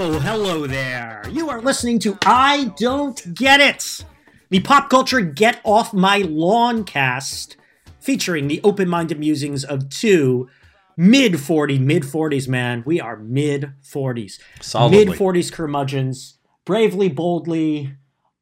Oh, hello there. You are listening to I Don't Get It, the pop culture Get Off My Lawn cast, featuring the open minded musings of two mid 40, mid 40s, man. We are mid 40s. Solidly. Mid 40s curmudgeons, bravely, boldly,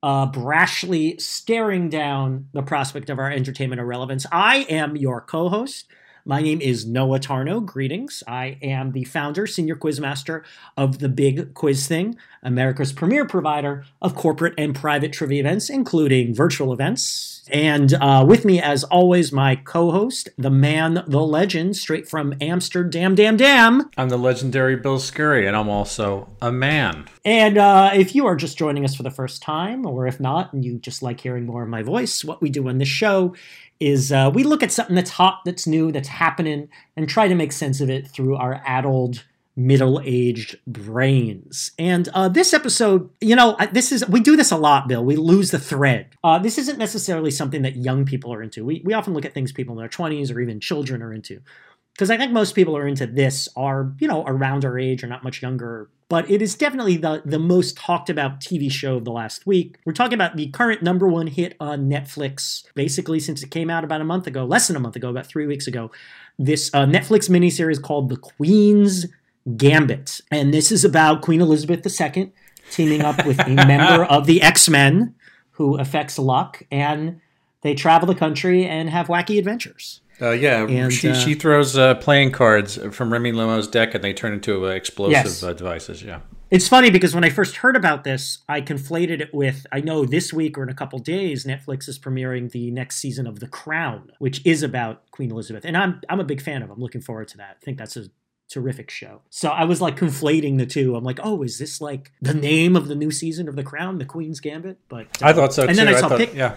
uh, brashly staring down the prospect of our entertainment irrelevance. I am your co host. My name is Noah Tarnow. Greetings. I am the founder, senior quizmaster of the Big Quiz Thing, America's premier provider of corporate and private trivia events, including virtual events. And uh, with me, as always, my co host, the man, the legend, straight from Amsterdam, damn, damn. I'm the legendary Bill Scurry, and I'm also a man. And uh, if you are just joining us for the first time, or if not, and you just like hearing more of my voice, what we do on this show is uh, we look at something that's hot, that's new, that's happening, and try to make sense of it through our adult, middle-aged brains. And uh, this episode, you know, this is we do this a lot, Bill. We lose the thread. Uh, this isn't necessarily something that young people are into. We we often look at things people in their twenties or even children are into because I think most people are into this are you know around our age or not much younger. But it is definitely the the most talked about TV show of the last week. We're talking about the current number one hit on Netflix, basically since it came out about a month ago, less than a month ago, about three weeks ago. This uh, Netflix miniseries called The Queen's Gambit, and this is about Queen Elizabeth II teaming up with a member of the X Men who affects luck, and they travel the country and have wacky adventures. Uh, yeah, And, she uh, she throws uh, playing cards from Remy LeBeau's deck, and they turn into uh, explosive Yes. uh, devices. Yeah, It's funny because when I first heard about this, I conflated it with I know this week or in a couple days Netflix is premiering the next season of The Crown, which is about Queen Elizabeth, and I'm I'm a big fan of. I'm looking forward to that. I think that's a terrific show. So I was like conflating the two. I'm like, oh, is this like the name of the new season of The Crown, The Queen's Gambit? But I thought so And too. then I saw thought, pic- yeah,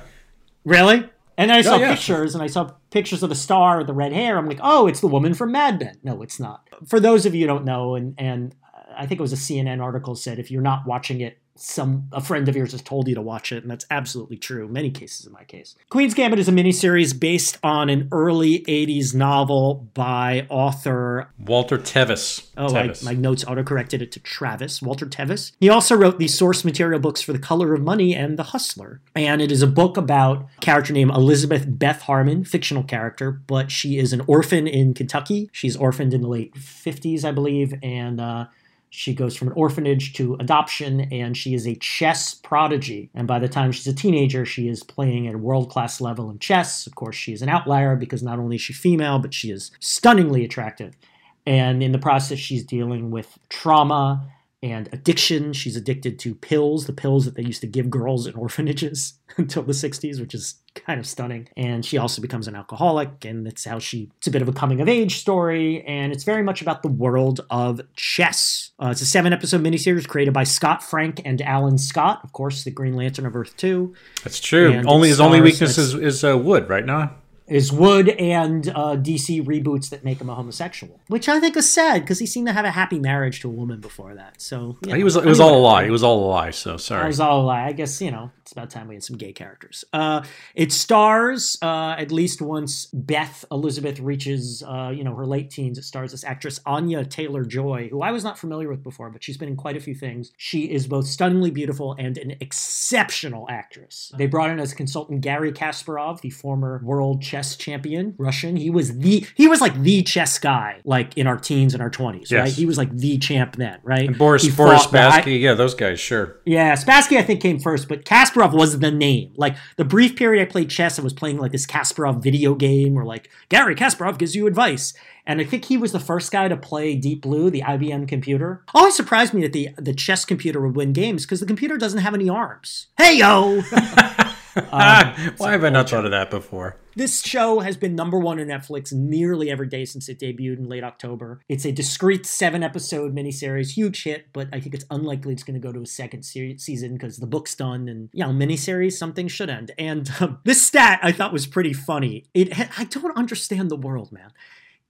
Really? And then I oh, saw yeah. pictures, and I saw pictures of the star with the red hair. I'm like, oh, it's the woman from Mad Men. No, it's not. For those of you who don't know, and and uh, I think it was a CNN article said if you're not watching it, some a friend of yours has told you to watch it, and that's absolutely true. Many cases in my case. Queen's Gambit is a miniseries based on an early '80s novel by author Walter Tevis. Oh, I, my notes autocorrected it to Travis, Walter Tevis. He also wrote the source material books for The Color of Money and The Hustler. And it is a book about a character named Elizabeth Beth Harmon, fictional character, but she is an orphan in Kentucky. She's orphaned in the late 50s, I believe, and uh, she goes from an orphanage to adoption, and she is a chess prodigy. And by the time she's a teenager, she is playing at a world class level in chess. Of course, she is an outlier because not only is she female, but she is stunningly attractive. And in the process, she's dealing with trauma and addiction. She's addicted to pills, the pills that they used to give girls in orphanages until the 60s, which is kind of stunning. And she also becomes an alcoholic, and that's how she, it's a bit of a coming of age story. And it's very much about the world of chess. Uh, it's a seven episode miniseries created by Scott Frank and Alan Scott, of course, the Green Lantern of Earth 2 That's true. and Only his only weakness is, is uh, wood, right now. Is Wood and uh, DC reboots that make him a homosexual, which I think is sad because he seemed to have a happy marriage to a woman before that. So you He was. It was anyway. all a lie. It was all a lie. So sorry. It was all a lie. I guess you know it's about time we had some gay characters. Uh, it stars uh, at least once Beth Elizabeth reaches uh, you know her late teens. It stars this actress Anya Taylor Joy, who I was not familiar with before, but she's been in quite a few things. She is both stunningly beautiful and an exceptional actress. They brought in as consultant Garry Kasparov, the former world chess champion Russian. He was the he was like the chess guy, like in our teens and our twenties, Yes. right? He was like the champ then, right? And Boris He Boris Spassky. Yeah, those guys. Sure. yeah, Spassky I think came first, but Kasparov was the name. Like the brief period I played chess, I was playing like this Kasparov video game where like Garry Kasparov gives you advice. And I think he was the first guy to play Deep Blue, the IBM computer. Always surprised me that the the chess computer would win games because the computer doesn't have any arms. Hey yo! Why have I not thought of that before? This show has been number one on Netflix nearly every day since it debuted in late October. It's a discrete seven episode miniseries, huge hit, but I think it's unlikely it's going to go to a second se- season because the book's done and, you know, miniseries, something should end. And um, this stat I thought was pretty funny. It ha- I don't understand the world, man.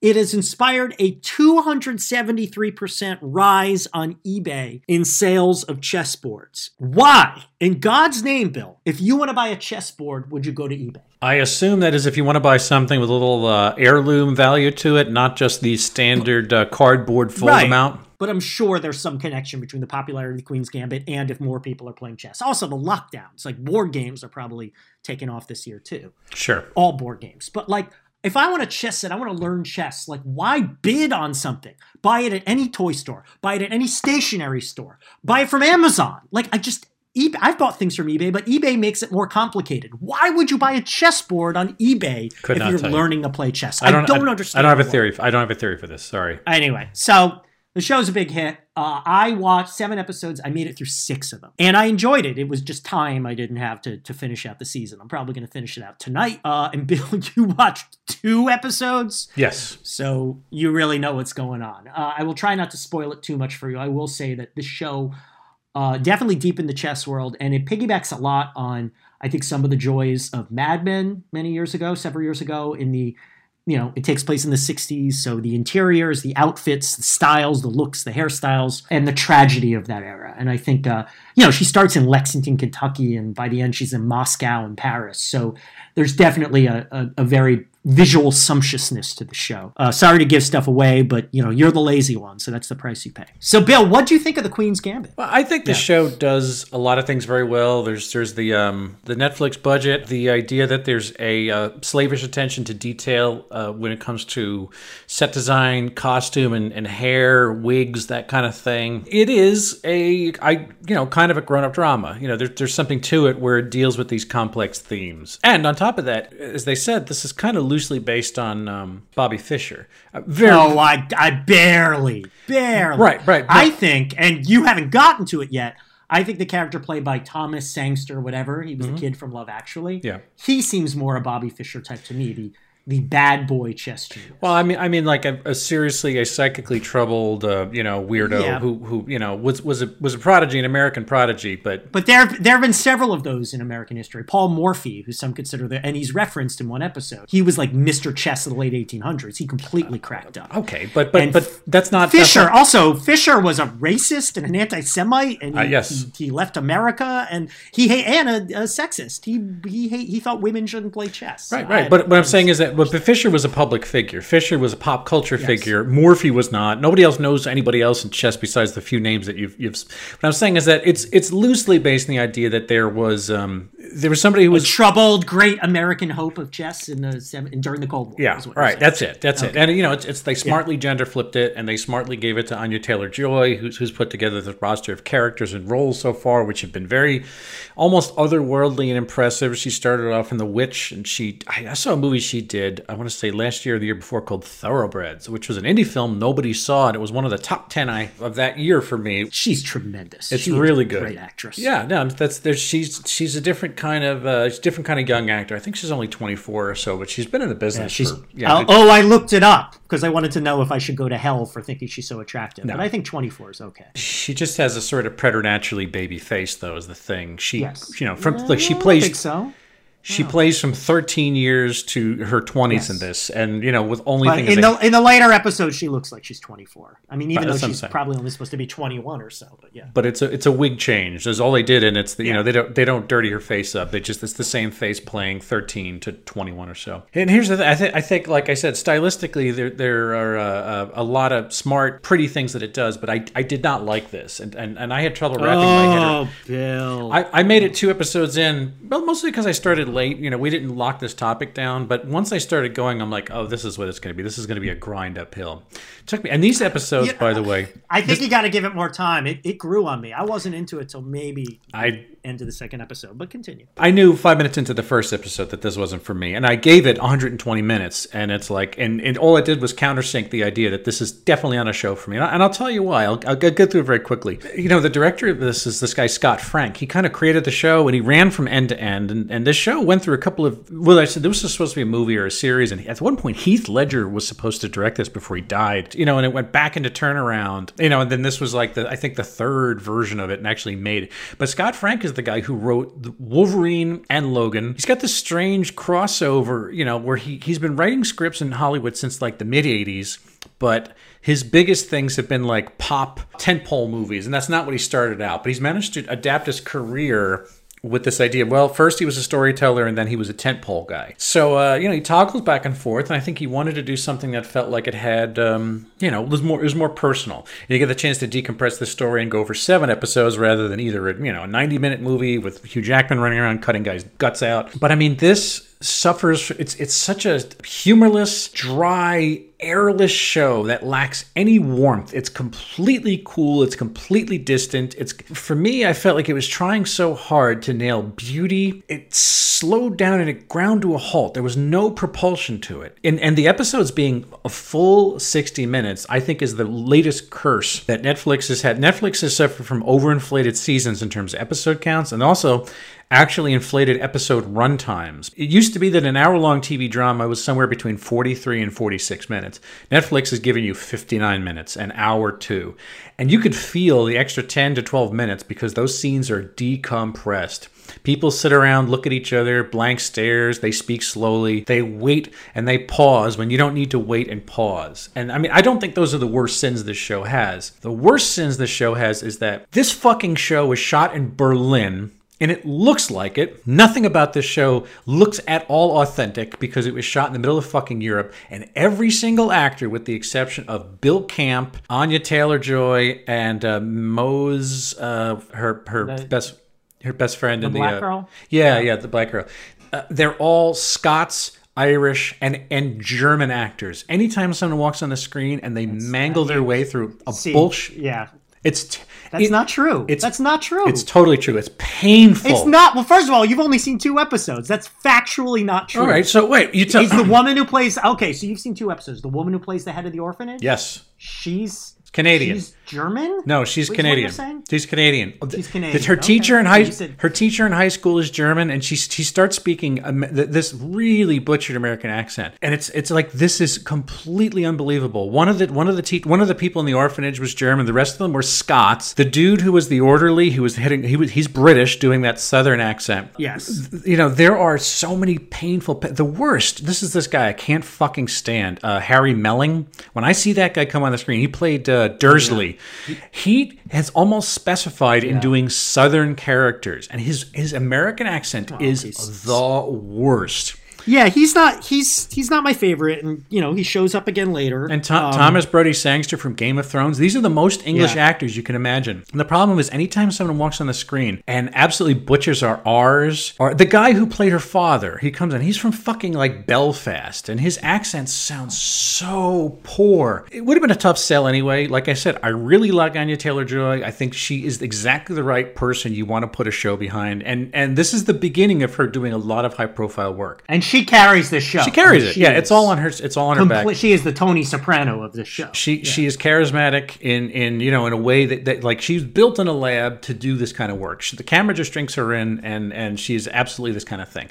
It has inspired a 273% rise on eBay in sales of chessboards. Why? In God's name, Bill, if you want to buy a chessboard, would you go to eBay? I assume that is if you want to buy something with a little uh, heirloom value to it, not just the standard uh, cardboard fold Right. out. But I'm sure there's some connection between the popularity of the Queen's Gambit and if more people are playing chess. Also, the lockdowns, like board games, are probably taking off this year too. Sure. All board games. But like, if I want a chess set, I want to learn chess. Like, why bid on something? Buy it at any toy store. Buy it at any stationery store. Buy it from Amazon. Like, I just. eBay, I've bought things from eBay, but eBay makes it more complicated. Why would you buy a chessboard on eBay Could if you're tell you. learning to play chess? I don't, I, understand. I don't have a theory. I don't have a theory for this. Sorry. Anyway, so the show's a big hit. Uh, I watched seven episodes. I made it through six of them, and I enjoyed it. It was just time I didn't have to to finish out the season. I'm probably going to finish it out tonight. Uh, and Bill, you watched two episodes, Yes. so you really know what's going on. Uh, I will try not to spoil it too much for you. I will say that this show uh, definitely deep in the chess world, and it piggybacks a lot on I think some of the joys of Mad Men many years ago, several years ago. In the you know, it takes place in the '60s, so the interiors, the outfits, the styles, the looks, the hairstyles, and the tragedy of that era. And I think uh, you know she starts in Lexington, Kentucky, and by the end she's in Moscow and Paris. So there's definitely a, a, a very visual sumptuousness to the show. Uh, sorry to give stuff away, but you know you're the lazy one, so that's the price you pay. So, Bill, what do you think of the Queen's Gambit? Well, I think the Yeah. show does a lot of things very well. There's there's the um, the Netflix budget, the idea that there's a uh, slavish attention to detail uh, when it comes to set design, costume, and, and hair, wigs, that kind of thing. It is a I you know kind of a grown up drama. You know, there's there's something to it where it deals with these complex themes. And on top of that, as they said, this is kind of loosely based on um, Bobby Fischer. Uh, very Oh, I, I barely, barely. Right, right, I think, and you haven't gotten to it yet. I think the character played by Thomas Sangster, whatever he was a kid from Love Actually. Mm-hmm. Yeah. he seems more a Bobby Fischer type to me. The the bad boy chess genius. Well, I mean, I mean, like a, a seriously a psychically troubled, uh, you know, weirdo Yeah. who, who, you know, was was a was a prodigy, an American prodigy, but But there, there have been several of those in American history. Paul Morphy, who some consider the, and he's referenced in one episode. He was like Mr. Chess of the late 1800s. He completely cracked up. okay, but but And but that's not that's Fischer not- also Fischer was a racist and an anti-Semite, and he, Uh, yes. he, he left America, and he hate and a, a sexist. He he hate, he thought women shouldn't play chess. Right, right. I- But what I'm saying is that but Fischer was a public figure. Fischer was a pop culture figure. Morphy was not. Nobody else knows anybody else in chess besides the few names that you've. you've what I'm saying is that it's it's loosely based on the idea that there was um there was somebody who was troubled great American hope of chess in the seven, during the Cold War. Yeah, right. That's it. That's it. And you know, it's, it's they smartly gender flipped it, and they smartly gave it to Anya Taylor Joy, who's who's put together the roster of characters and roles so far, which have been very, almost otherworldly and impressive. She started off in The Witch, and she I, I saw a movie she did. I want to say last year or the year before called Thoroughbreds, which was an indie film nobody saw, and it was one of the top ten I, of that year for me. she's tremendous. It's She is a really good. great actress. Yeah, no, that's there's she's she's a different kind of uh, she's a different kind of young actor. I think she's only 24 or so, but she's been in the business. She's, for, yeah, oh, I looked it up because I wanted to know if I should go to hell for thinking she's so attractive. But I think 24 is okay. She just has a sort of preternaturally baby face, though, is the thing. She, Yes. you know, from like she plays, think so. She plays from 13 years to her 20s Yes. in this, and you know, with only But in the in the later episodes, she looks like she's 24. I mean, even though that's what I'm she's probably only supposed to be 21 or so. But yeah. but it's a it's a wig change. That's all they did, and it's the, you know they don't they don't dirty her face up. They just it's the same face playing 13 to 21 or so. And here's the thing: I think I think like I said, stylistically there there are uh, a lot of smart, pretty things that it does, but I I did not like this, and and, and I had trouble wrapping my head. Oh, Bill. I, I made it two episodes in, well, mostly because I started late. You know, we didn't lock this topic down, but once I started going, I'm like, oh, this is what it's going to be. This is going to be a grind uphill. took me, and these episodes, Yeah. by the way, I think you got to give it more time. It, it grew on me. I wasn't into it till maybe I end of the second episode. But continue. I knew five minutes into the first episode that this wasn't for me, and I gave it 120 minutes, and it's like, and, and all it did was countersink the idea that this is definitely on a show for me, and, I, and I'll tell you why. I'll, I'll go go through it very quickly. You know, the director of this is this guy Scott Frank. He kind of created the show, and he ran from end to end, and, and this show went through a couple of. Well, I said this was supposed to be a movie or a series, and at one point Heath Ledger was supposed to direct this before he died. You know, and it went back into turnaround. You know, and then this was like the I think the third version of it, and actually made it. But Scott Frank is the guy who wrote Wolverine and Logan. He's got this strange crossover, you know, where he he's been writing scripts in Hollywood since like the mid '80s, but his biggest things have been like pop tentpole movies, and that's not what he started out. But he's managed to adapt his career with this idea. Well, first he was a storyteller, and then he was a tentpole guy. So uh, you know, he toggles back and forth, and I think he wanted to do something that felt like it had, um, you know, was more it was more personal. And you get the chance to decompress the story and go over seven episodes rather than either you know a ninety minute movie with Hugh Jackman running around cutting guys' guts out. But I mean, this suffers it's it's such a humorless dry airless show that lacks any warmth. It's completely cool it's completely distant. It's for me i felt like it was trying so hard to nail beauty. It slowed down and it ground to a halt. There was no propulsion to it. And and the episodes being a full 60 minutes i think is the latest curse that netflix has had. Netflix has suffered from overinflated seasons in terms of episode counts and also actually inflated episode runtimes. It used to be that an hour long TV drama was somewhere between 43 and 46 minutes. Netflix is giving you 59 minutes, an hour two. And you could feel the extra 10 to 12 minutes because those scenes are decompressed. People sit around, look at each other, blank stares, they speak slowly, they wait and they pause when you don't need to wait and pause. And I mean, I don't think those are the worst sins this show has. The worst sins this show has is that this fucking show was shot in Berlin and it looks like it. Nothing about this show looks at all authentic because it was shot in the middle of fucking Europe, and every single actor, with the exception of Bill Camp, Anya Taylor Joy, and uh, Mose, uh, her her The- best her best friend in the black uh, girl? Yeah, yeah, the black girl. Uh, they're all Scots. Irish and and German actors. Anytime someone walks on the screen and they mangle their way through a bullshit, Yeah, it's t- that's it- not true. it's- that's not true. It's totally true. It's painful. It's not. Well, first of all, you've only seen two episodes. That's factually not true. All right. So wait, you tell Is the woman who plays okay? So you've seen two episodes. The woman who plays the head of the orphanage. Yes, She's Canadian. She's German. No, she's what Canadian. She's Canadian. She's Canadian, Her okay. teacher in high said- her teacher in high school is German, and she she starts speaking um, th- this really butchered American accent, and it's it's like this is completely unbelievable. One of the one of the te- one of the people in the orphanage was German. The rest of them were Scots. The dude who was the orderly, who was heading, he was he's British, doing that Southern accent. Yes. You know, there are so many painful. Pa- the worst. This is this guy I can't fucking stand. Uh, Harry Melling. When I see that guy come on the screen, he played uh, Dursley. He has almost specified in doing Southern characters, and his his American accent is he's- the worst. Yeah, he's not. He's he's not my favorite, and you know he shows up again later. And Um, Thomas Brodie Sangster from Game of Thrones. These are the most English Yeah. actors you can imagine. And the problem is, anytime someone walks on the screen and absolutely butchers our R's, or the guy who played her father, he comes in. He's from fucking like Belfast, and his accent sounds so poor. It would have been a tough sell anyway. Like I said, I really like Anya Taylor Joy. I think she is exactly the right person you want to put a show behind. And and this is the beginning of her doing a lot of high profile work. and she carries the show. She carries it. She Yeah, is it's all on her. It's all on her back. She is the Tony Soprano of the show. She she is charismatic in in you know in a way that, that like she's built in a lab to do this kind of work. She, the camera just drinks her in, and and she's absolutely this kind of thing,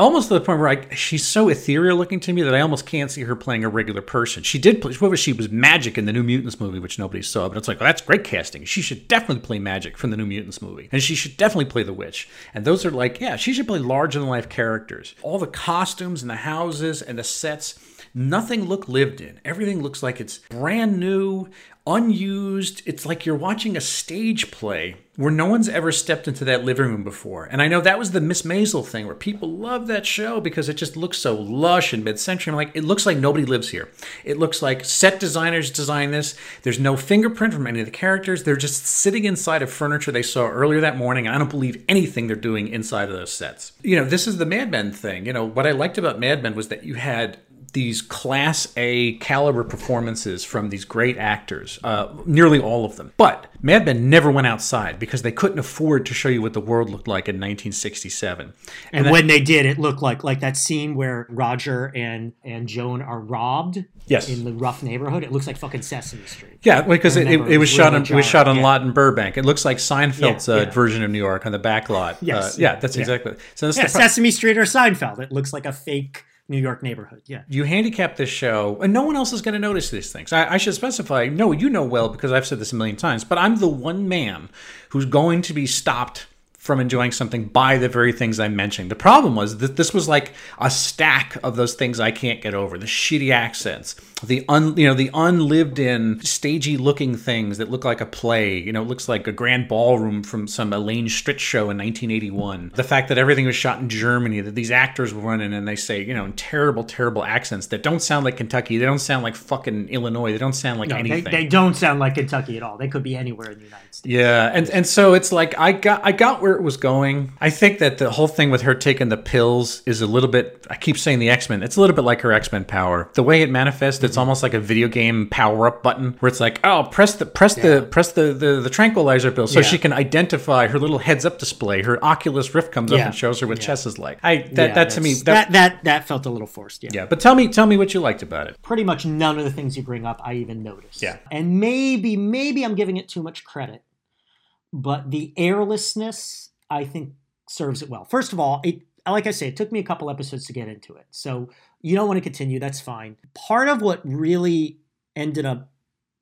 almost to the point where I, she's so ethereal looking to me that I almost can't see her playing a regular person. She did play, what was she was Magik in the New Mutants movie, which nobody saw, but it's like well, that's great casting. She should definitely play Magik from the New Mutants movie, and she should definitely play the Witch. And those are like yeah, she should play larger than life characters. All the costumes and the houses and the sets. Nothing looked lived in. Everything looks like it's brand new, unused. It's like you're watching a stage play where no one's ever stepped into that living room before. And I know that was the Miss Maisel thing where people love that show because it just looks so lush and mid-century. I'm like, it looks like nobody lives here. It looks like set designers design this. There's no fingerprint from any of the characters. They're just sitting inside of furniture they saw earlier that morning. I don't believe anything they're doing inside of those sets. You know, this is the Mad Men thing. You know, what I liked about Mad Men was that you had these class A caliber performances from these great actors, uh, nearly all of them. But Mad Men never went outside because they couldn't afford to show you what the world looked like in 1967. And, that- when they did, it looked like like that scene where Roger and and Joan are robbed. Yes. In the rough neighborhood, it looks like fucking Sesame Street. Yeah, because it, it, it was shot on it was shot on jarring, lot in Burbank. It looks like Seinfeld's Yeah, uh, version of New York on the back lot. Yes, Uh, yeah, yeah, that's yeah. exactly. So that's Yeah, Sesame Street or Seinfeld. It looks like a fake New York neighborhood. Yeah. you handicap this show, and no one else is going to notice these things. I, I should specify. No, you know well because I've said this a million times. But I'm the one man who's going to be stopped from enjoying something by the very things I mentioned. The problem was that this was like a stack of those things I can't get over: the shitty accents, the un, you know, the unlived in, stagey looking things that look like a play. You know, it looks like a grand ballroom from some Elaine Stritch show in 1981. The fact that everything was shot in Germany, that these actors were running and they say, you know, in terrible, terrible accents that don't sound like Kentucky, they don't sound like fucking Illinois, they don't sound like No, they, anything. they don't sound like Kentucky at all. They could be anywhere in the United States. Yeah, and and so it's like I got I got where it was going. I think that the whole thing with her taking the pills is a little bit. I keep saying the X Men. It's a little bit like her X Men power. The way it manifests, it's mm-hmm. almost like a video game power up button where it's like, oh, press the press the press the, the the tranquilizer pill so Yeah. she can identify her little heads up display. Her Oculus Rift comes up and shows her what Yeah. chess is like. I that Yeah, that to me that that that felt a little forced. Yeah. yeah. But tell me tell me what you liked about it. Pretty much none of the things you bring up I even noticed. Yeah. And maybe maybe I'm giving it too much credit, but the airlessness I think serves it well. First of all, it like I say, it took me a couple episodes to get into it. So you don't want to continue, that's fine. Part of what really ended up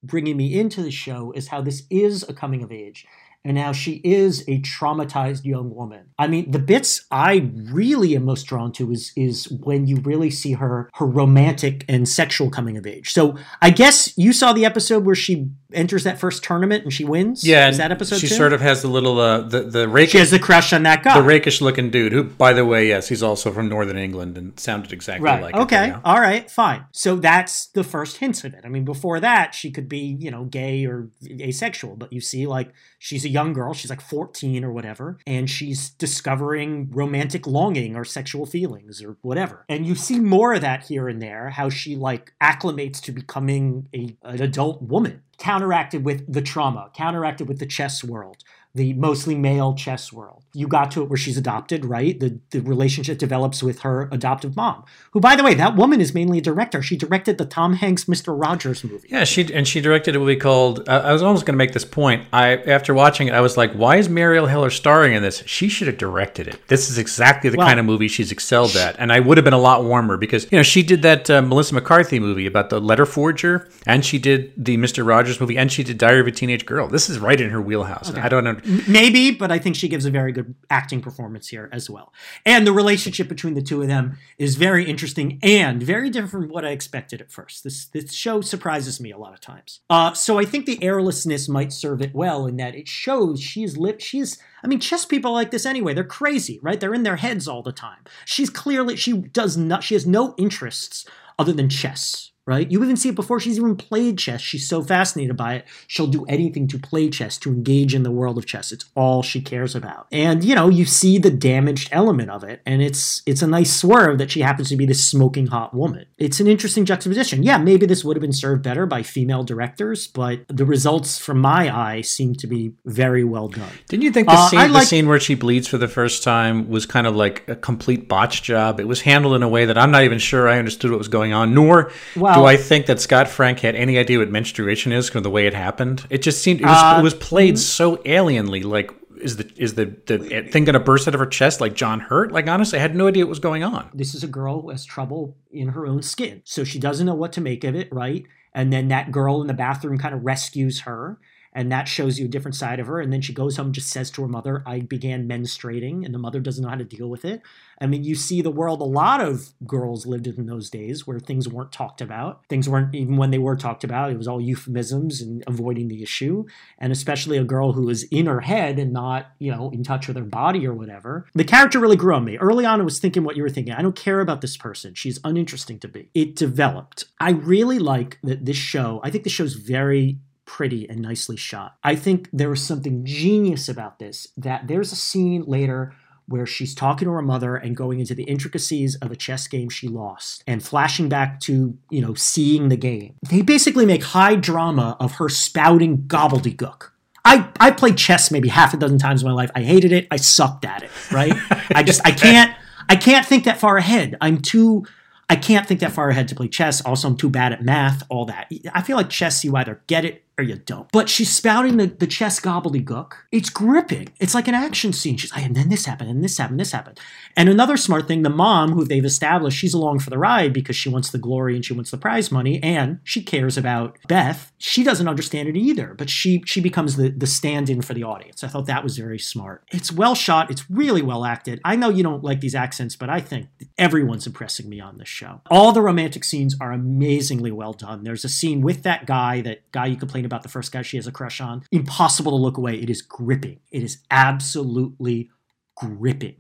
bringing me into the show is how this is a coming of age and now she is a traumatized young woman. I mean, the bits I really am most drawn to is is when you really see her her romantic and sexual coming of age. So I guess you saw the episode where she enters that first tournament and she wins. Yeah, is that episode? She two? sort of has the little uh, the the she has a crush on that guy. the rakish looking dude who, by the way, yes, he's also from Northern England and sounded exactly Right. like it, okay. you know? All right. Fine. So that's the first hints of it. I mean, before that, she could be, you know, gay or asexual, but you see, like, she's a young girl. She's like 14 or whatever, and she's discovering romantic longing or sexual feelings or whatever. And you see more of that here and there, how she, like, acclimates to becoming a, an adult woman. Counteracted with the trauma, counteracted with the chess world, the mostly male chess world. You got to it where she's adopted, right? The the relationship develops with her adoptive mom, who, by the way, that woman is mainly a director. She directed the Tom Hanks Mr. Rogers movie. Yeah, she and she directed a movie called. I I was almost going to make this point. I after watching it, I was like, "Why is Marielle Heller starring in this? She should have directed it. This is exactly the Well, kind of movie she's excelled at." And I would have been a lot warmer because you know she did that uh, Melissa McCarthy movie about the letter forger, and she did the Mister Rogers movie, and she did Diary of a Teenage Girl. This is right in her wheelhouse. I don't know. Maybe, but I think she gives a very good acting performance here as well. And the relationship between the two of them is very interesting and very different from what I expected at first. This this show surprises me a lot of times. Uh, so I think the airlessness might serve it well in that it shows she's lit. She's I mean, chess people like this anyway. They're crazy, right? They're in their heads all the time. She's clearly she does not. She has no interests other than chess. Right? You even see it before she's even played chess. She's so fascinated by it. She'll do anything to play chess, to engage in the world of chess. It's all she cares about. And you know, you see the damaged element of it, and it's it's a nice swerve that she happens to be this smoking hot woman. It's an interesting juxtaposition. Yeah, maybe this would have been served better by female directors, but the results from my eye seem to be very well done. Didn't you think the, Uh, scene, I the scene where she bleeds for the first time was kind of like a complete botch job? It was handled in a way that I'm not even sure I understood what was going on, nor Well- do I think that Scott Frank had any idea what menstruation is from the way it happened. It just seemed it was, Uh, it was played so alienly. Like, is the is the, the thing going to burst out of her chest like John Hurt? Like, honestly, I had no idea what was going on. this is a girl who has trouble in her own skin. So she doesn't know what to make of it, right? And then that girl in the bathroom kind of rescues her. And that shows you a different side of her. And then she goes home just says to her mother, I began menstruating. And the mother doesn't know how to deal with it. I mean, you see the world, a lot of girls lived in those days where things weren't talked about. Things weren't, even when they were talked about, it was all euphemisms and avoiding the issue. And especially a girl who is in her head and not, you know, in touch with her body or whatever. The character really grew on me. Early on, I was thinking what you were thinking. I don't care about this person. She's uninteresting to me. It developed. I really like that this show, I think the show's very pretty and nicely shot. I think there was something genius about this that there's a scene later where she's talking to her mother and going into the intricacies of a chess game she lost and flashing back to, you know, seeing the game. They basically make high drama of her spouting gobbledygook. I, I played chess maybe half a dozen times in my life. I hated it. I sucked at it, right? I just I can't I can't think that far ahead. I'm too I can't think that far ahead to play chess. Also, I'm too bad at math, all that. I feel like chess, you either get it or you don't. But she's spouting the, the chess gobbledygook. It's gripping. It's like an action scene. She's like, and then this happened, and this happened, this happened. And another smart thing, the mom, who they've established, she's along for the ride because she wants the glory and she wants the prize money, and she cares about Beth. She doesn't understand it either, but she she becomes the, the stand-in for the audience. I thought that was very smart. It's well shot, it's really well acted. I know you don't like these accents, but I think everyone's impressing me on this show. All the romantic scenes are amazingly well done. There's a scene with that guy, that guy you complained about, the first guy she has a crush on. Impossible to look away. It is gripping. It is absolutely gripping.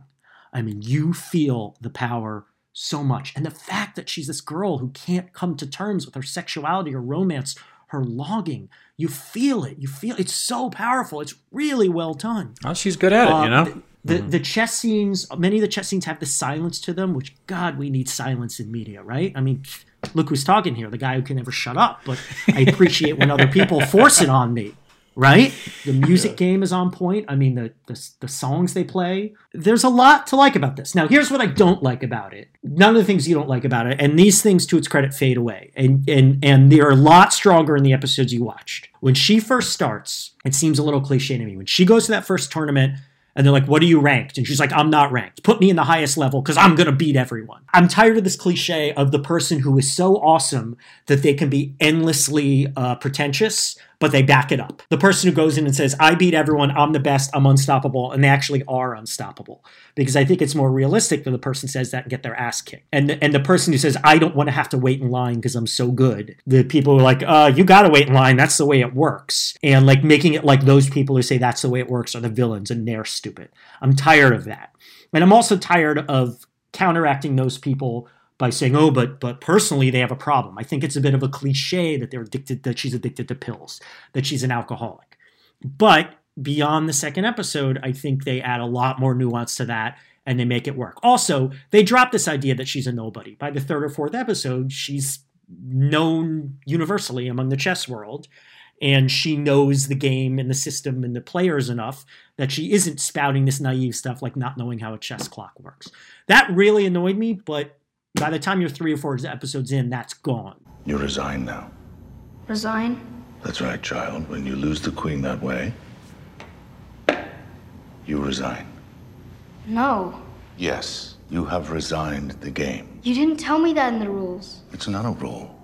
I mean, you feel the power so much. And the fact that she's this girl who can't come to terms with her sexuality or romance, her longing, you feel it. You feel it's so powerful. It's really well done. Oh, she's good at it, you Uh, know? The, the chess scenes, many of the chess scenes have the silence to them, which God, we need silence in media, right? I mean, look who's talking here, the guy who can never shut up. But I appreciate when other people force it on me, right? The music game is on point. I mean, the, the the songs they play. There's a lot to like about this. Now, here's what I don't like about it. None of the things you don't like about it, and these things, to its credit, fade away, and and and they're a lot stronger in the episodes you watched. When she first starts, it seems a little cliche to me. When she goes to that first tournament and they're like, What are you ranked? And she's like, I'm not ranked. Put me in the highest level because I'm going to beat everyone. I'm tired of this cliche of the person who is so awesome that they can be endlessly uh, pretentious, but they back it up. The person who goes in and says, I beat everyone, I'm the best, I'm unstoppable, and they actually are unstoppable. Because I think it's more realistic that the person says that and get their ass kicked. And the, and the person who says, I don't want to have to wait in line because I'm so good, the people are like, uh, you got to wait in line, that's the way it works. And like making it like those people who say that's the way it works are the villains and they're stupid. I'm tired of that. And I'm also tired of counteracting those people by saying, "Oh, but but personally they have a problem." I think it's a bit of a cliche that they're addicted that she's addicted to pills, that she's an alcoholic. But beyond the second episode, I think they add a lot more nuance to that and they make it work. Also, they drop this idea that she's a nobody. By the third or fourth episode, she's known universally among the chess world and she knows the game and the system and the players enough that she isn't spouting this naive stuff like not knowing how a chess clock works. That really annoyed me, but by the time you're three or four episodes in, that's gone. You resign now. Resign? That's right, child. When you lose the queen that way, you resign. No. Yes, you have resigned the game. You didn't tell me that in the rules. It's not a rule.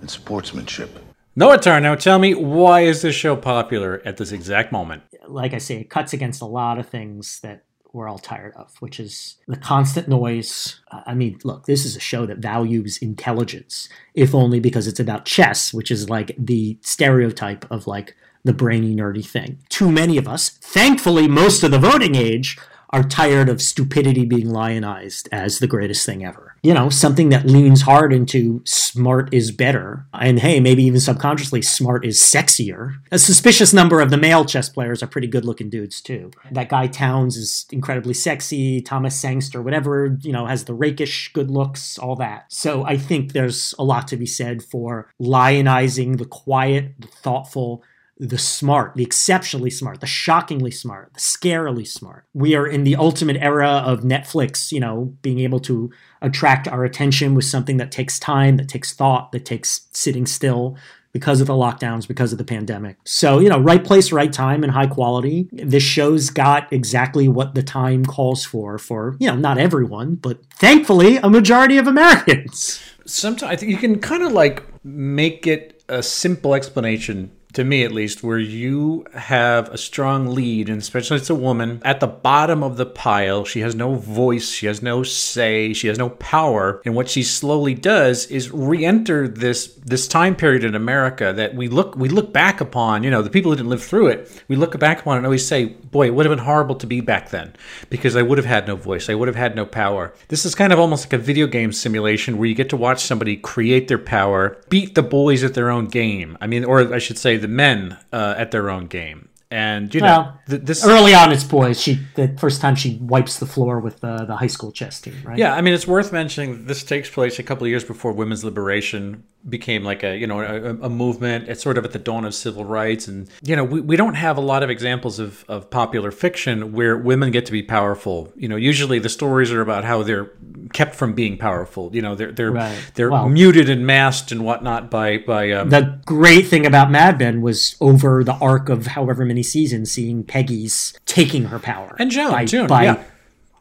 It's sportsmanship. Noah Tarnow, tell me why is this show popular at this exact moment? Like I say, it cuts against a lot of things that we're all tired of, which is the constant noise. I mean, look, this is a show that values intelligence, if only because it's about chess, which is like the stereotype of like the brainy, nerdy thing. Too many of us, thankfully, most of the voting age, are tired of stupidity being lionized as the greatest thing ever. You know, something that leans hard into smart is better. And hey, maybe even subconsciously, smart is sexier. A suspicious number of the male chess players are pretty good looking dudes, too. That guy Townes is incredibly sexy. Thomas Sangster, whatever, you know, has the rakish good looks, all that. So I think there's a lot to be said for lionizing the quiet, the thoughtful, the smart, the exceptionally smart, the shockingly smart, the scarily smart. We are in the ultimate era of Netflix, you know, being able to attract our attention with something that takes time, that takes thought, that takes sitting still because of the lockdowns, because of the pandemic. So, you know, right place, right time, and high quality. This show's got exactly what the time calls for, for, you know, not everyone, but thankfully a majority of Americans. Sometimes I think you can kind of like make it a simple explanation to me at least, where you have a strong lead, and especially it's a woman, at the bottom of the pile. She has no voice, she has no say, she has no power. And what she slowly does is re-enter this this time period in America that we look we look back upon, you know, the people who didn't live through it, we look back upon it and always say, Boy, it would have been horrible to be back then. Because I would have had no voice, I would have had no power. This is kind of almost like a video game simulation where you get to watch somebody create their power, beat the boys at their own game. I mean, or I should say the men uh, at their own game. And you know, Well, th- this Early on, it's boys. She the first time she wipes the floor with uh, the high school chess team, right? Yeah, I mean, it's worth mentioning this takes place a couple of years before women's liberation became like a you know a, a movement. It's sort of at the dawn of civil rights, and you know we, we don't have a lot of examples of, of popular fiction where women get to be powerful. You know, usually the stories are about how they're kept from being powerful. You know, they're they're Right. they're Well- muted and masked and whatnot by by um, The great thing about Mad Men was over the arc of however many seasons, seeing Peggy's taking her power And Joan, by, Joan, by, yeah.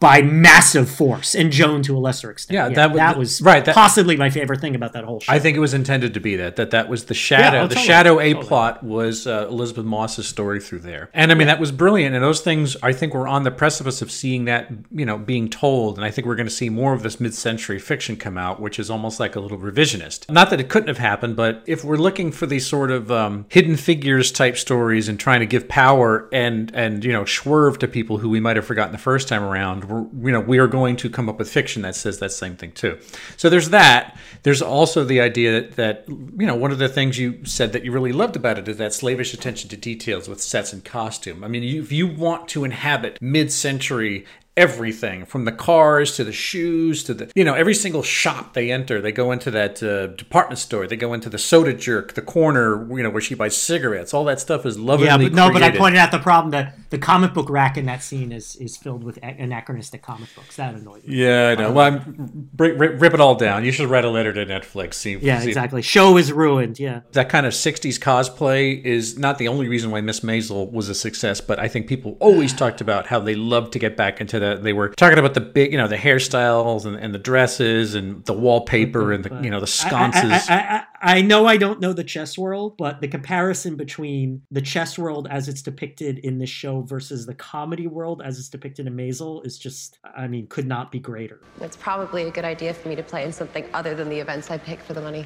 By massive force, and Joan to a lesser extent. Yeah, that was- that was right, that- possibly my favorite thing about that whole show. I think it was intended to be that. That that was the shadow. Yeah, oh, the totally, shadow A totally. plot was uh, Elisabeth Moss's story through there, and I mean that was brilliant. And those things, I think, we're on the precipice of seeing that, you know, being told. And I think we're going to see more of this mid-century fiction come out, which is almost like a little revisionist. Not that it couldn't have happened, but if we're looking for these sort of um, hidden figures type stories and trying to give power and and you know swerve to people who we might have forgotten the first time around, we're, you know, we are going to come up with fiction that says that same thing too. So there's that. There's also the idea that, you know one of the things you said that you really loved about it is that slavish attention to details with sets and costume. I mean, you, if you want to inhabit mid-century everything from the cars to the shoes to the you know every single shop they enter they go into that uh, department store they go into the soda jerk the corner you know where she buys cigarettes all that stuff is lovingly yeah, but no, but I pointed out the problem that the comic book rack in that scene is is filled with anachronistic comic books. That annoyed me. yeah i know well I'm, rip, rip, rip it all down you should write a letter to netflix see, Yeah, see exactly. Show is ruined. Yeah. that kind of 60s cosplay is not the only reason why Miss Maisel was a success, but I think people always talked about how they loved to get back into that. They were talking about the big, you know, the hairstyles and, and the dresses and the wallpaper and the, you know, the sconces. I, I, I, I, I know I don't know the chess world, but the comparison between the chess world as it's depicted in this show versus the comedy world as it's depicted in Maisel is just, I mean, could not be greater. It's probably a good idea for me to play in something other than the events I pick for the money.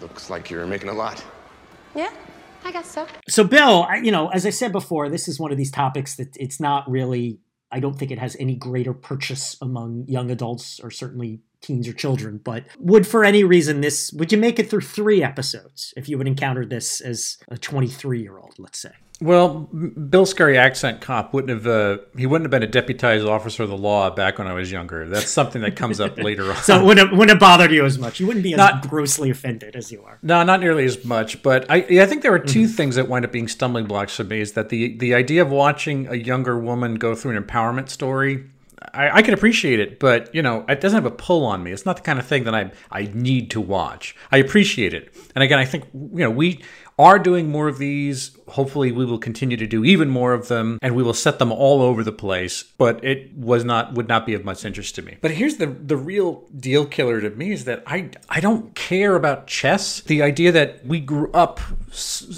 Looks like you're making a lot. Yeah, I guess so. So, Bill, you know, as I said before, this is one of these topics that it's not really, I don't think it has any greater purchase among young adults or certainly teens or children. But would, for any reason, this, would you make it through three episodes if you would encounter this as a 23 year old, let's say? well, Bill Scurry accent cop wouldn't have, uh, he wouldn't have been a deputized officer of the law back when I was younger. That's something that comes up later on. So it wouldn't, wouldn't have bothered you as much. You wouldn't be as Not- grossly offended as you are. No, not nearly as much. But I, I think there are 2 things that wind up being stumbling blocks for me. Is that the the idea of watching a younger woman go through an empowerment story. I, I can appreciate it, but you know, it doesn't have a pull on me. It's not the kind of thing that I I need to watch. I appreciate it, and again, I think you know we are doing more of these. Hopefully, we will continue to do even more of them, and we will set them all over the place. But it was not would not be of much interest to me. But here's the the real deal killer to me is that I I don't care about chess. The idea that we grew up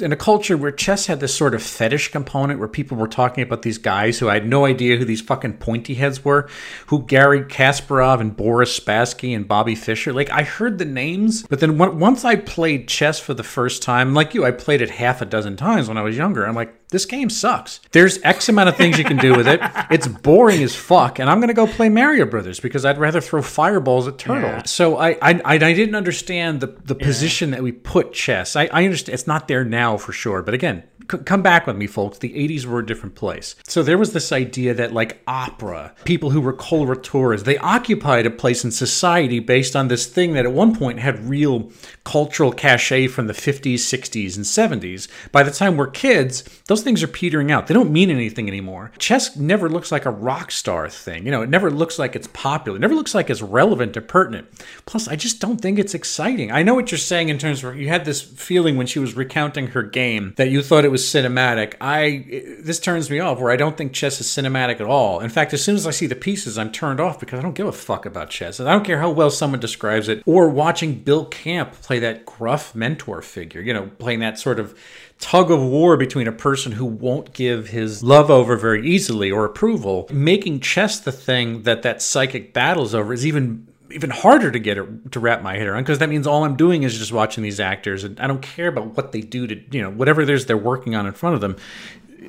in a culture where chess had this sort of fetish component, where people were talking about these guys who I had no idea who these fucking pointy heads were, who Garry Kasparov and Boris Spassky and Bobby Fischer. Like I heard the names, but then on- once I played chess for the first time, like you, I played it half a dozen times when I was younger. I'm like, this game sucks. There's X amount of things you can do with it. It's boring as fuck, and I'm gonna go play Mario Brothers because I'd rather throw fireballs at turtles. Yeah. So I, I I didn't understand the the position that we put chess. I, I understand it's not there now for sure, but again, c- come back with me, folks. The 80s were a different place. So there was this idea that like opera, people who were colorateurs, they occupied a place in society based on this thing that at one point had real cultural cachet from the 50s, 60s, and 70s. By the time we're kids, those things are petering out. They don't mean anything anymore. Chess never looks like a rock star thing. You know, it never looks like it's popular. It never looks like it's relevant or pertinent. Plus, I just don't think it's exciting. I know what you're saying in terms of you had this feeling when she was recounting her game that you thought it was cinematic. I this turns me off where I don't think chess is cinematic at all. In fact, as soon as I see the pieces, I'm turned off because I don't give a fuck about chess. And I don't care how well someone describes it or watching Bill Camp play that gruff mentor figure, you know, playing that sort of tug of war between a person who won't give his love over very easily or approval making chess the thing that that psychic battles over is even even harder to get it, to wrap my head around because that means all I'm doing is just watching these actors and I don't care about what they do to you know whatever is they're working on in front of them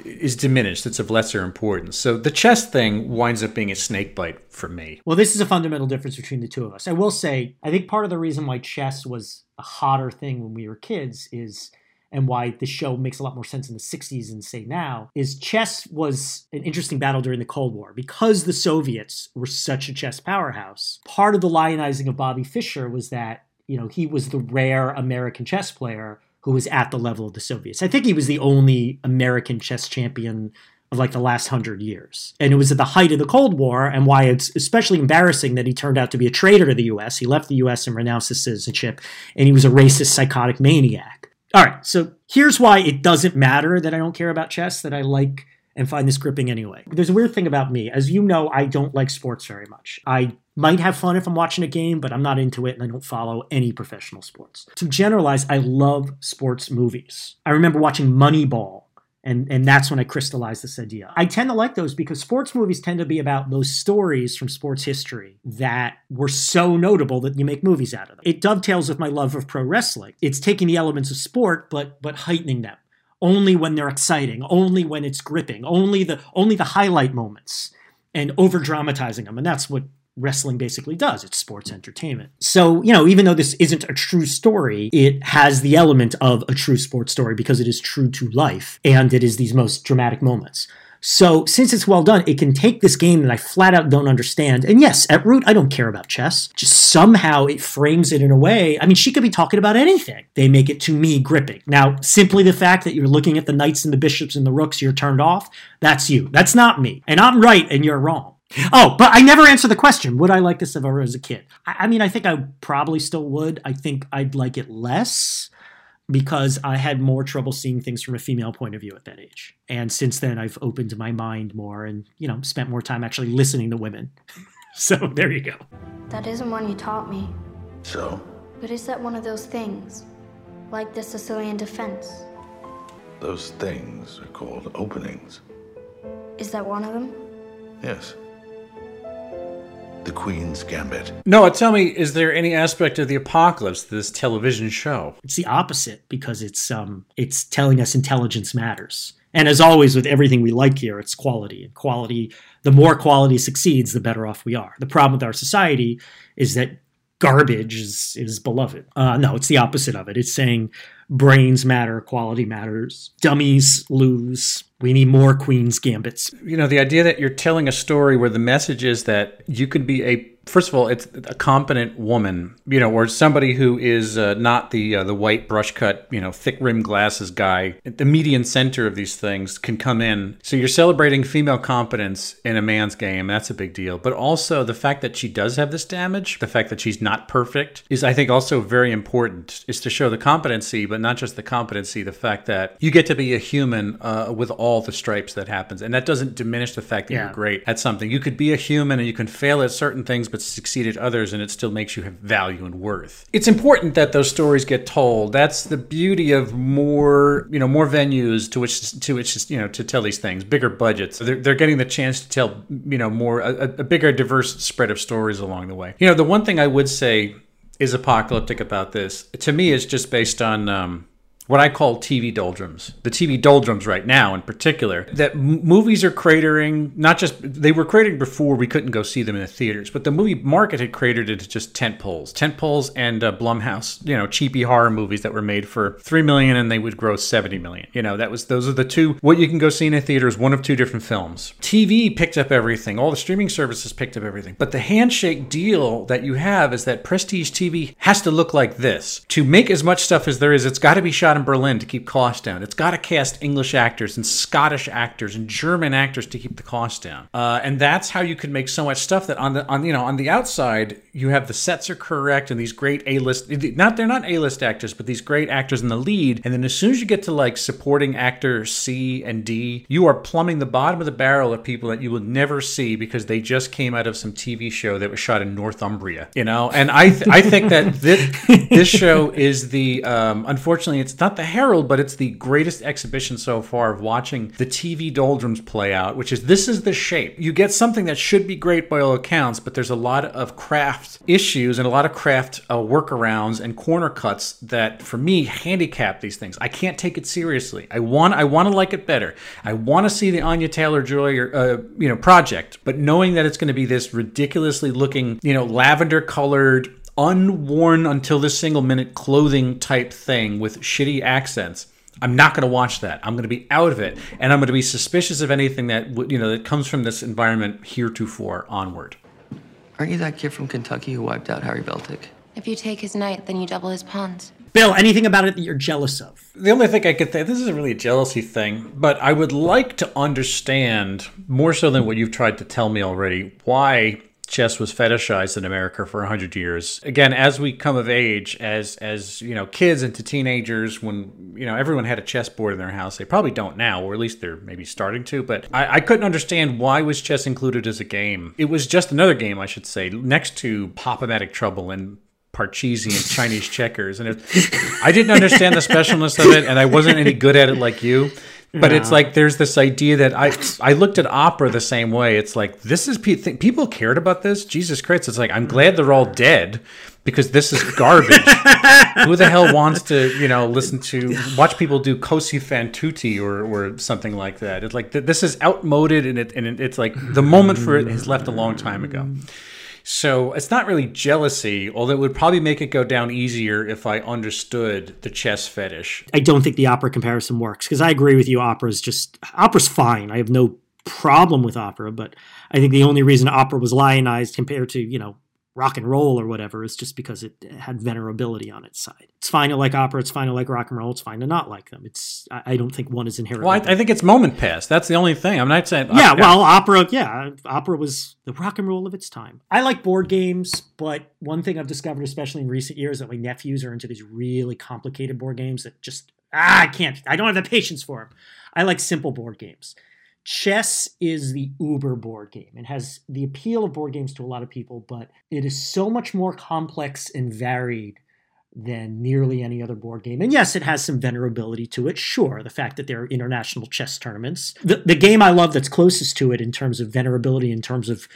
is diminished. It's of lesser importance. So the chess thing winds up being a snake bite for me. Well, this is a fundamental difference between the two of us. I will say, I think part of the reason why chess was a hotter thing when we were kids is and why the show makes a lot more sense in the 60s than say now is chess was an interesting battle during the Cold War because the Soviets were such a chess powerhouse. Part of the lionizing of Bobby Fischer was that, you know, he was the rare American chess player who was at the level of the Soviets. I think he was the only American chess champion of like the last hundred years. And it was at the height of the Cold War, and why it's especially embarrassing that he turned out to be a traitor to the US. He left the US and renounced his citizenship, and he was a racist, psychotic maniac. All right, so here's why it doesn't matter that I don't care about chess, that I like and find this gripping anyway. There's a weird thing about me. As you know, I don't like sports very much. I might have fun if I'm watching a game, but I'm not into it and I don't follow any professional sports. To generalize, I love sports movies. I remember watching Moneyball and and that's when I crystallized this idea. I tend to like those because sports movies tend to be about those stories from sports history that were so notable that you make movies out of them. It dovetails with my love of pro wrestling. It's taking the elements of sport but but heightening them. Only when they're exciting, only when it's gripping, only the only the highlight moments and over dramatizing them. And that's what wrestling basically does. It's sports entertainment. So, you know, even though this isn't a true story, it has the element of a true sports story because it is true to life and it is these most dramatic moments. So, since it's well done, it can take this game that I flat out don't understand. And yes, at root, I don't care about chess. Just somehow it frames it in a way. I mean, she could be talking about anything. They make it to me gripping. Now, simply the fact that you're looking at the knights and the bishops and the rooks, you're turned off, that's you. That's not me. And I'm right and you're wrong. Oh, but I never answered the question. Would I like this if I were as a kid? I, I mean, I think I probably still would. I think I'd like it less because I had more trouble seeing things from a female point of view at that age. And since then, I've opened my mind more and, you know, spent more time actually listening to women. so there you go. That isn't one you taught me. So, But is that one of those things? Like the Sicilian defense? those things are called openings. Is that one of them? Yes. The Queen's Gambit. Noah, tell me, is there any aspect of the apocalypse to this television show? It's the opposite because it's um it's telling us intelligence matters. And as always with everything we like here, it's quality. And quality, the more quality succeeds, the better off we are. The problem with our society is that garbage is is beloved. Uh, no, it's the opposite of it. It's saying brains matter, quality matters, dummies lose. We need more Queen's Gambits. You know, the idea that you're telling a story where the message is that you could be a first of all, it's a competent woman, you know, or somebody who is uh, not the uh, the white brush cut, you know, thick rimmed glasses guy. The median center of these things can come in. So you're celebrating female competence in a man's game. That's a big deal. But also the fact that she does have this damage, the fact that she's not perfect, is I think also very important. Is to show the competency, but not just the competency. The fact that you get to be a human uh, with all the stripes that happens, and that doesn't diminish the fact that Yeah. you're great at something. You could be a human and you can fail at certain things, but succeed at others, and it still makes you have value and worth. It's important that those stories get told. That's the beauty of more, you know, more venues to which to which you know to tell these things. Bigger budgets. They're, they're getting the chance to tell, you know, more a, a bigger, diverse spread of stories along the way. You know, the one thing I would say is apocalyptic about this to me is just based on. Um, what I call TV doldrums. The TV doldrums right now, in particular, that m- movies are cratering. Not just they were cratering before we couldn't go see them in the theaters, but the movie market had cratered into just tent poles, tent poles, and uh, Blumhouse. You know, cheapy horror movies that were made for three million and they would gross seventy million. You know, that was those are the two. What you can go see in a theater is one of two different films. TV picked up everything. All the streaming services picked up everything. But the handshake deal that you have is that prestige TV has to look like this to make as much stuff as there is. It's got to be shot in Berlin to keep costs down. It's got to cast English actors and Scottish actors and German actors to keep the costs down. Uh, and that's how you can make so much stuff that on the on you know on the outside you have the sets are correct and these great A list not they're not A list actors but these great actors in the lead. And then as soon as you get to like supporting actor C and D, you are plumbing the bottom of the barrel of people that you will never see because they just came out of some TV show that was shot in Northumbria. You know, and I th- I think that this, this show is the um, unfortunately it's not the Herald, but it's the greatest exhibition so far of watching the TV doldrums play out, which is this is the shape. You get something that should be great by all accounts, but there's a lot of craft issues and a lot of craft uh, workarounds and corner cuts that, for me, handicap these things. I can't take it seriously. I want I want to like it better. I want to see the Anya Taylor Joy uh, you know project, but knowing that it's going to be this ridiculously looking you know lavender colored unworn until this single minute clothing type thing with shitty accents I'm not going to watch that. I'm going to be out of it, and I'm going to be suspicious of anything that you know that comes from this environment heretofore onward. Aren't you that kid from Kentucky who wiped out Harry Beltik? If you take his knight, then you double his pawns. Bill, anything about it that you're jealous of? The only thing I could think, this isn't really a jealousy thing, but I would like to understand more so than what you've tried to tell me already, why chess was fetishized in America for 100 years. Again, as we come of age, as, as, you know, kids into teenagers, when, you know, everyone had a chessboard in their house, they probably don't now, or at least they're maybe starting to, but I, I couldn't understand why was chess included as a game. It was just another game, I should say, next to Pop-O-Matic Trouble and Parcheesi and Chinese checkers, and it, I didn't understand the specialness of it, and I wasn't any good at it like you. But it's like there's this idea that I I looked at opera the same way. It's like this is pe- th- people cared about this. Jesus Christ! It's like I'm glad they're all dead because this is garbage. Who the hell wants to you know listen to watch people do cosi fan tutti or or something like that? It's like th- this is outmoded and it and it, it's like the moment for it has left a long time ago. So it's not really jealousy, although it would probably make it go down easier if I understood the chess fetish. I don't think the opera comparison works because I agree with you. Opera's just opera's fine. I have no problem with opera, but I think the only reason opera was lionized compared to you know rock and roll or whatever is just because it had venerability on its side. It's fine to like opera. It's fine to like rock and roll. It's fine to not like them. It's I, I don't think one is inherently. Well, I, I think it's moment pass. That's the only thing. I'm not saying. yeah, well, opera, yeah, opera was the rock and roll of its time. I like board games, but one thing I've discovered, especially in recent years, that my nephews are into these really complicated board games that just ah, I can't. I don't have the patience for them. I like simple board games. Chess is the uber board game. It has the appeal of board games to a lot of people, but it is so much more complex and varied than nearly any other board game. And yes, it has some venerability to it. Sure, the fact that there are international chess tournaments. The, the game I love that's closest to it in terms of venerability, in terms of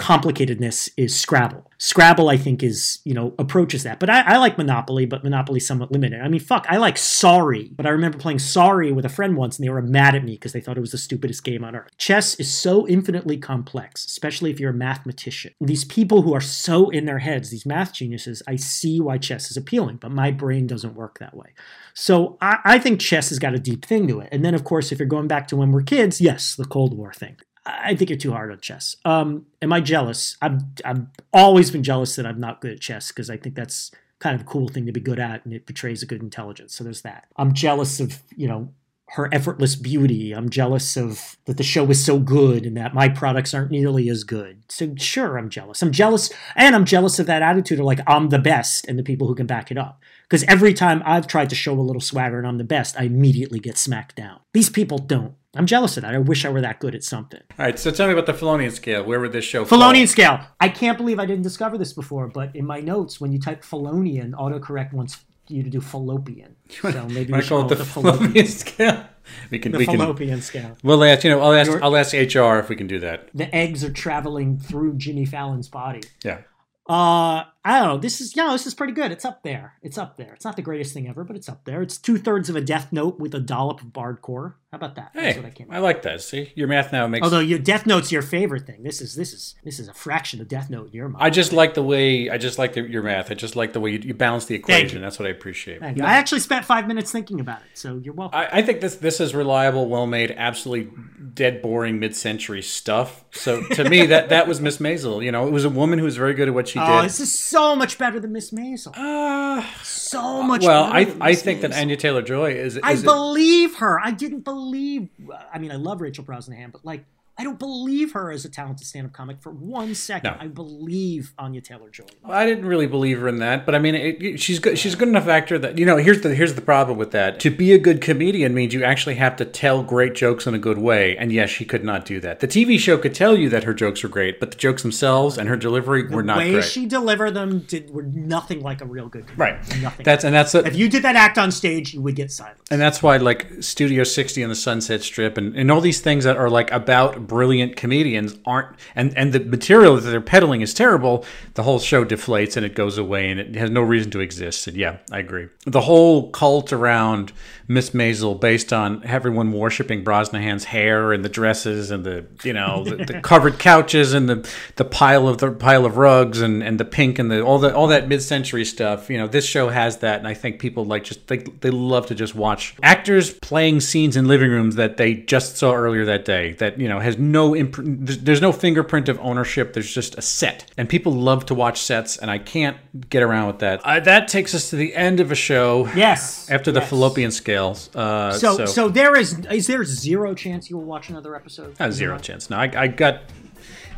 complicatedness is Scrabble. Scrabble, I think, is, you know, approaches that. But I, I like Monopoly, but Monopoly's somewhat limited. I mean, fuck, I like Sorry, but I remember playing Sorry with a friend once and they were mad at me because they thought it was the stupidest game on earth. Chess is so infinitely complex, especially if you're a mathematician. These people who are so in their heads, these math geniuses, I see why chess is appealing, but my brain doesn't work that way. So I, I think chess has got a deep thing to it. And then, of course, if you're going back to when we're kids, yes, the Cold War thing. I think you're too hard on chess. Um, am I jealous? I've I've always been jealous that I'm not good at chess because I think that's kind of a cool thing to be good at, and it betrays a good intelligence. So there's that. I'm jealous of you know her effortless beauty. I'm jealous of that the show is so good and that my products aren't nearly as good. So sure, I'm jealous. I'm jealous, and I'm jealous of that attitude of like I'm the best and the people who can back it up. Because every time I've tried to show a little swagger and I'm the best, I immediately get smacked down. These people don't. I'm jealous of that. I wish I were that good at something. All right, so tell me about the Felonian scale. Where would this show Felonian fall? scale. I can't believe I didn't discover this before, but in my notes, when you type Felonian, autocorrect wants you to do fallopian. So maybe we should call it the fallopian, Felonian scale. We can. the we can. fallopian scale. We'll ask. You know, I'll ask. Your- I'll ask HR if we can do that. The eggs are traveling through Jimmy Fallon's body. Yeah. Uh, I don't know. This is, you know, this is pretty good. It's up there. It's up there. It's not the greatest thing ever, but it's up there. It's two thirds of a Death Note with a dollop of bardcore. How about that? That's Hey, what I came. I like that. See, your math now makes. Although your Death Note's your favorite thing. This is this is this is a fraction of Death Note in your mind. I just like the way. I just like the, your math. I just like the way you, you balance the equation. That's what I appreciate. Thank you. I actually spent five minutes thinking about it, so you're welcome. I, I think this this is reliable, well made, absolutely dead boring mid century stuff. So to me, that that was Miss Maisel. You know, it was a woman who was very good at what she oh, did. this is so much better than Miss Maisel. Uh, so much. well, better I I think that Anya Taylor Joy is. is I believe her. I didn't believe. I mean, I love Rachel Brosnahan, but like, I don't believe her as a talented stand-up comic for one second. No. I believe Anya Taylor Joy. Well, I didn't really believe her in that, but I mean, it, it- she's good. She's a good enough actor that you know. Here's the here's the problem with that. To be a good comedian means you actually have to tell great jokes in a good way, and yes, she could not do that. The TV show could tell you that her jokes were great, but the jokes themselves and her delivery were not. The way great. she delivered them did were nothing like a real good. Comedian. right. Nothing. That's and that's a, if you did that act on stage, you would get silence. And that's why, like Studio 60 and the Sunset Strip, and, and all these things that are like about brilliant comedians aren't, and and the material that they're peddling is terrible, the whole show deflates and it goes away and it has no reason to exist. And yeah, I agree. The whole cult around Miss Maisel, based on everyone worshiping Brosnahan's hair and the dresses and the you know the, the covered couches and the the pile of the pile of rugs and and the pink and the all the all that mid century stuff. You know, this show has that, and I think people like just they they love to just watch actors playing scenes in living rooms that they just saw earlier that day. That you know has no imp- there's, no fingerprint of ownership. There's just a set, and people love to watch sets, and I can't get around with that. Uh, that takes us to the end of a show. Yes. After the yes. fallopian scales. Uh, So, so there is is there zero chance you will watch another episode? Uh, zero chance. No, I, I got.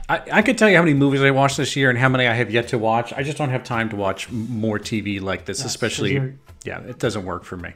I, I could tell you how many movies I watched this year and how many I have yet to watch. I just don't have time to watch m- more TV like this, especially. Yeah, it doesn't work for me.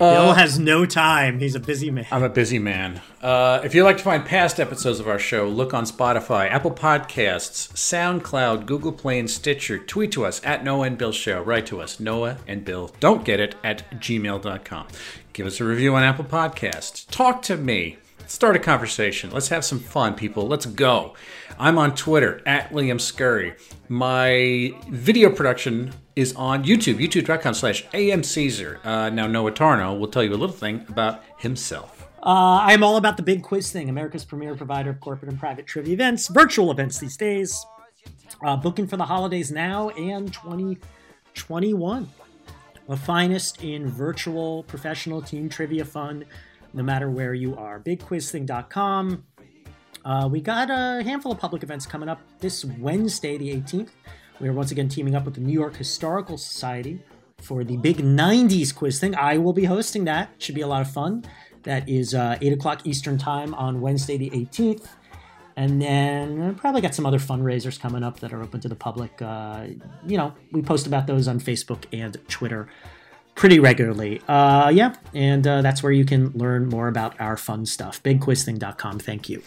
Bill has no time. He's a busy man. I'm a busy man. Uh, if you'd like to find past episodes of our show, look on Spotify, Apple Podcasts, SoundCloud, Google Play, and Stitcher. Tweet to us at Noah and Bill Show. Write to us, Noah and Bill. Don't get it at gmail.com. Give us a review on Apple Podcasts. Talk to me. Start a conversation. Let's have some fun, people. Let's go. I'm on Twitter at Liam Scurry. My video production is on YouTube, youtube.com slash amcaesar. Uh, now, Noah Tarnow will tell you a little thing about himself. Uh, I'm all about the big quiz thing, America's premier provider of corporate and private trivia events, virtual events these days. Uh, booking for the holidays now and 2021. The finest in virtual professional team trivia fun, no matter where you are. BigQuizThing.com. Uh, we got a handful of public events coming up this Wednesday, the 18th. We are once again teaming up with the New York Historical Society for the big 90s quiz thing. I will be hosting that. Should be a lot of fun. That is uh, 8 o'clock Eastern Time on Wednesday, the 18th. And then probably got some other fundraisers coming up that are open to the public. Uh, you know, we post about those on Facebook and Twitter pretty regularly. Uh, yeah, and uh, that's where you can learn more about our fun stuff. BigQuizThing.com. Thank you.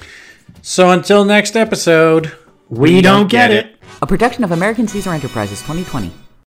So until next episode, We don't get it. A production of American Caesar Enterprises 2020.